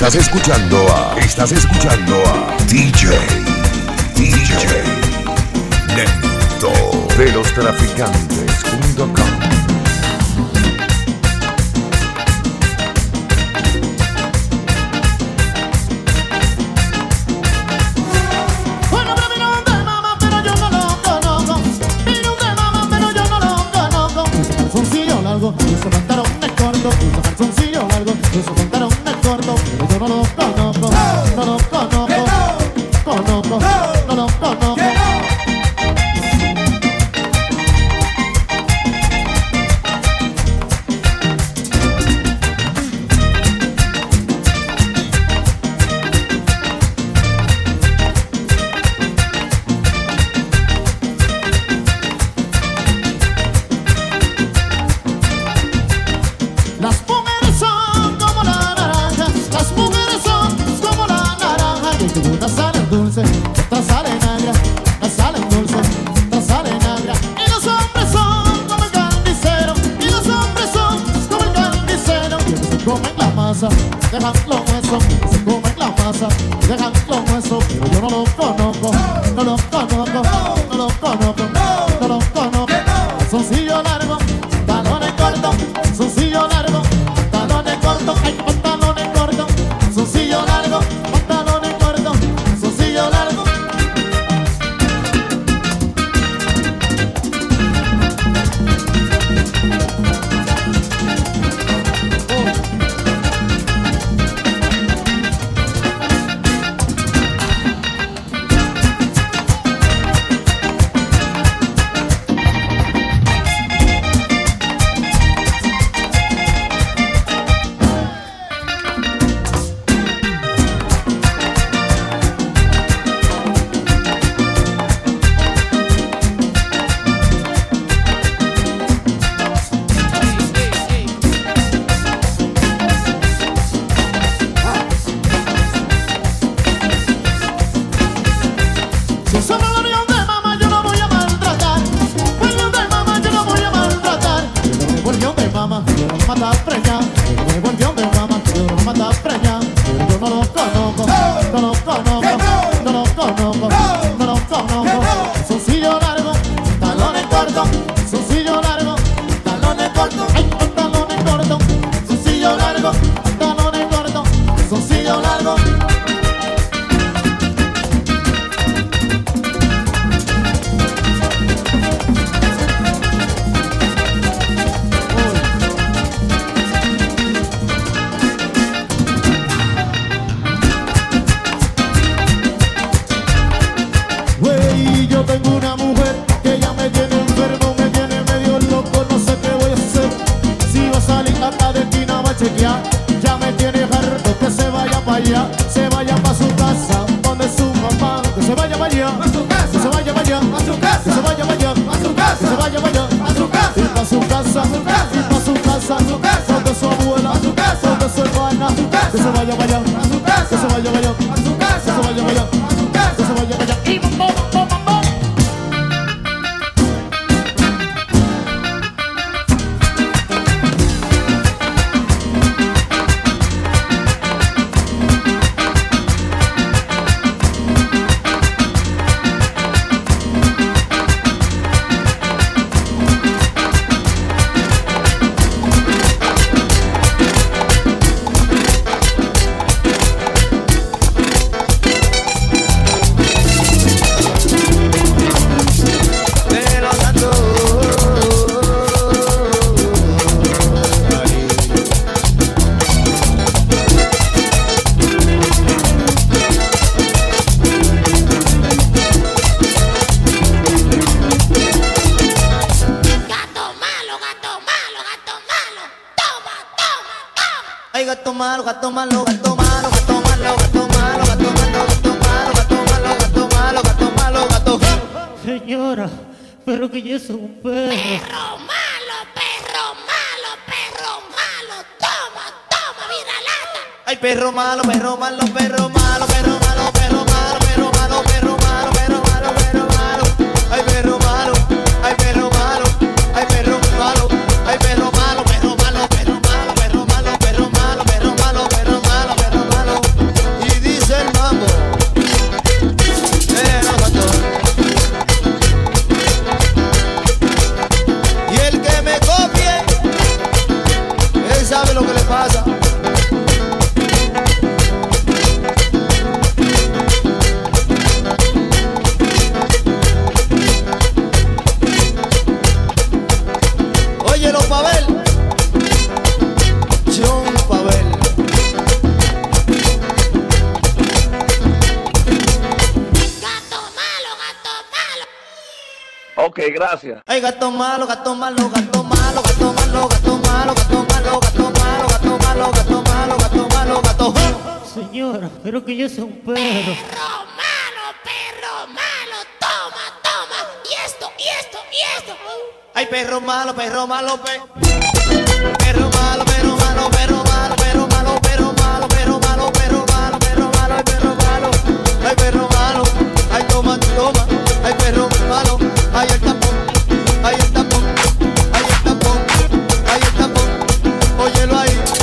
Estás escuchando a. Estás escuchando a. DJ. DJ. Neto. De los traficantes.com. Hey! dejan lo nuestro, se comen la masa, dejan lo nuestro, pero yo no lo conozco, no lo conozco, no lo conozco. down. Ay, gato malo, gato malo, gato malo, gato malo, gato malo, gato malo, gato malo, gato malo, gato malo, gato malo, gato malo. Señora, pero que yo es un perro. Perro malo, perro malo, perro malo. Toma, toma, vida lata. Ay, perro malo, perro malo, perro malo, perro Gracias. Ay, gato malo, gato malo, gato malo, gato malo, gato malo, gato malo, gato malo, gato malo, gato malo, gato malo, gato Señora, pero que yo soy un perro. Perro malo, perro malo, toma, toma. Y esto, y esto, y esto. Ay, perro malo, perro malo, pe. Perro malo, perro malo, perro malo, perro malo, perro malo, perro malo, perro malo, perro malo, ay, perro malo. Ay, perro malo. Ay, toma, toma. Ay, perro malo. Ay, el ahí está pon, ahí está pon, ahí está pon, óyelo ahí.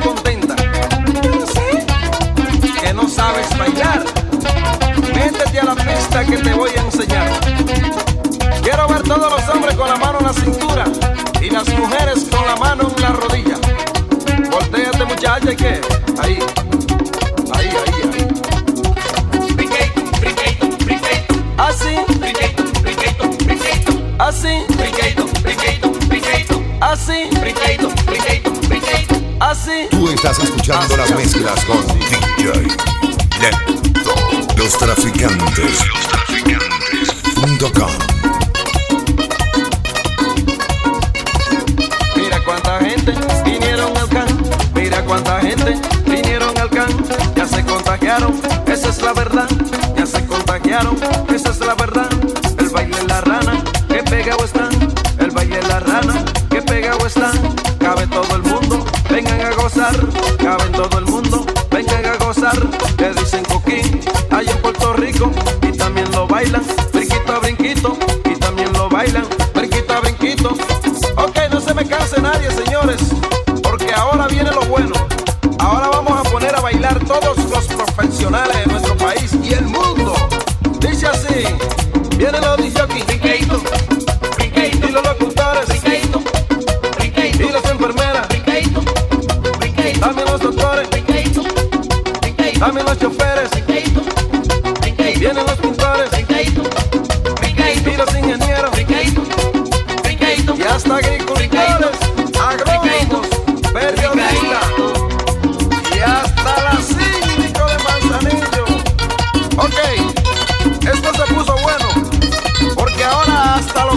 Contenta. Que no sabes bailar, métete a la pista que te voy a enseñar. Quiero ver todos los hombres con la mano en la cintura y las mujeres con la mano en la rodilla. Voltéate muchacha, ¿y qué? Ahí, ahí, ahí, ahí. Así. Así. Así, brinqueito. Así. Tú estás escuchando las mezclas con DJ Neto. Los traficantes. Los traficantes.com. Mira cuánta gente vinieron al can. Mira cuánta gente vinieron al can. Ya se contagiaron, esa es la verdad. Ya se contagiaron, esa es la verdad. Brinquito a brinquito. Y también lo bailan, brinquito a brinquito. Ok, no se me canse nadie, señores, porque ahora viene lo bueno. Ahora vamos a poner a bailar todos los profesionales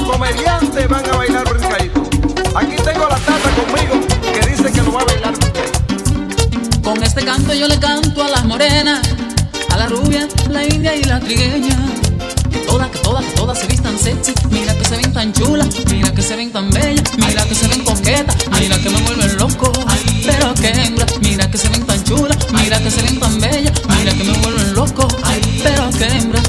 comediantes van a bailar brincadito. Aquí tengo la tata conmigo que dice que lo va a bailar brincadito. Con este canto yo le canto a las morenas, a la rubia, la india y la trigueña. Que todas, que todas, que todas se vistan sexy. Mira que se ven tan chulas, mira que se ven tan bellas, mira que se ven coquetas, mira que me vuelven loco. Pero que hembra, mira que se ven tan chulas, mira que se ven tan bellas, mira que me vuelven loco. Pero que hembra.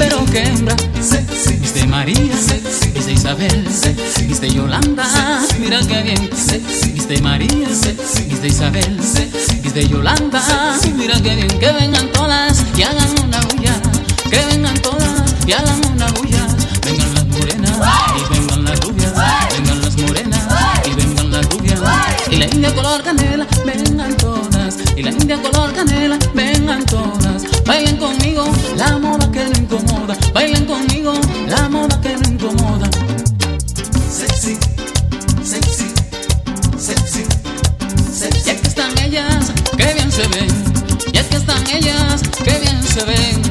Pero que hembra, es de María, es de Isabel, es de Yolanda, mira que bien, es de María, es de Isabel, es de Yolanda, mira que bien, que vengan todas y hagan una bulla, que vengan todas y hagan una bulla, vengan las morenas y vengan las rubias, vengan las morenas y vengan las rubias, y la india color canela, vengan todas, y la india color canela, vengan todas, bailen conmigo la ven. Ya que están ellas, que bien se ven.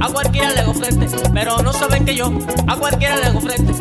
A cualquiera le hago frente. Pero no saben que yo a cualquiera le hago frente.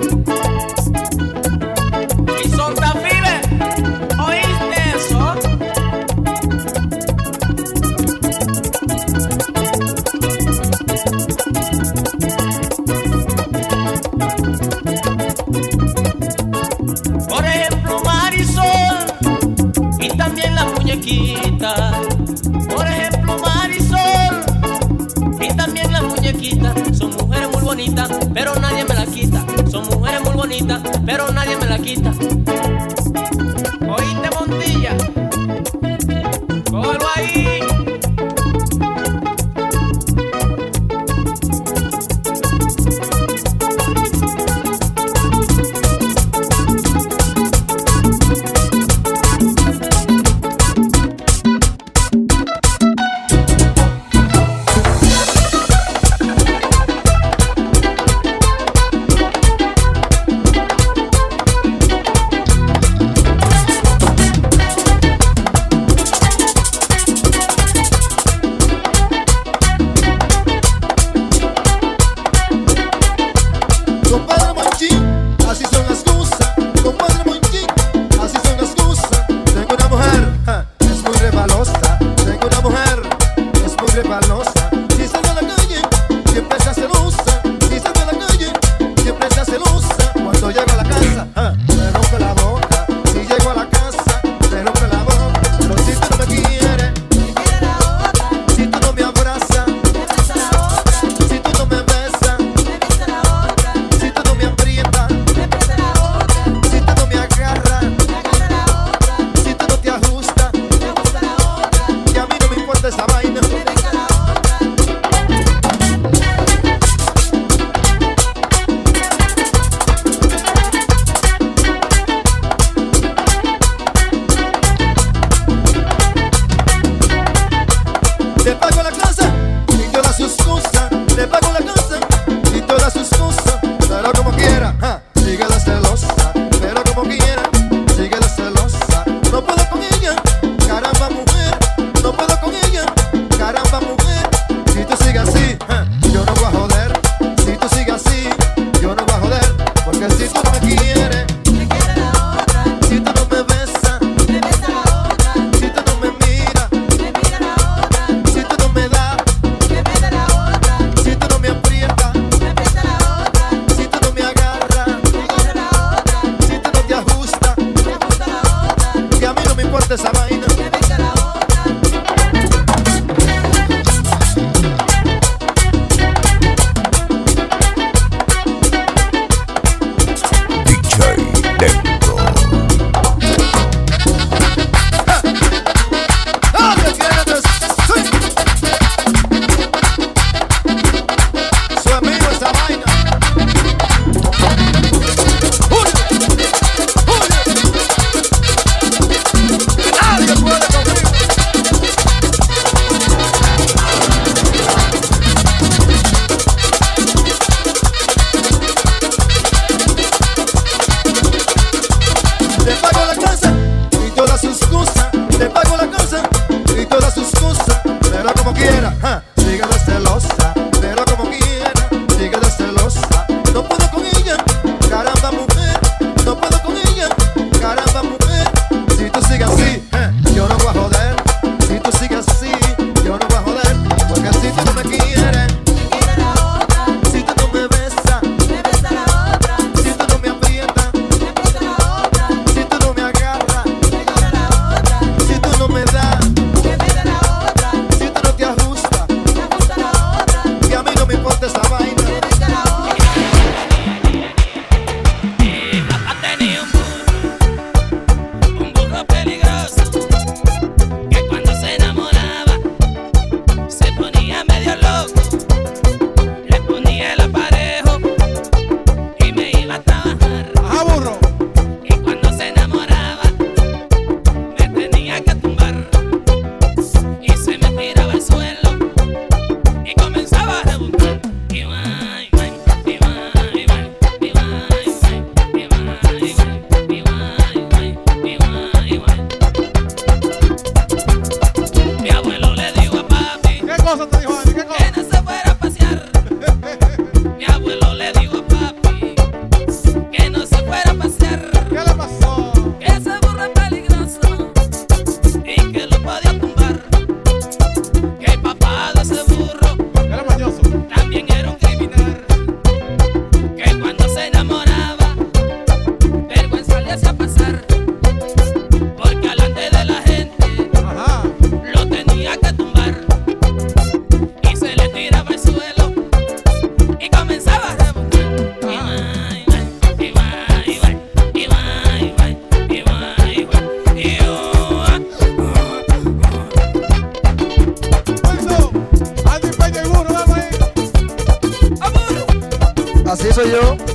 así soy yo.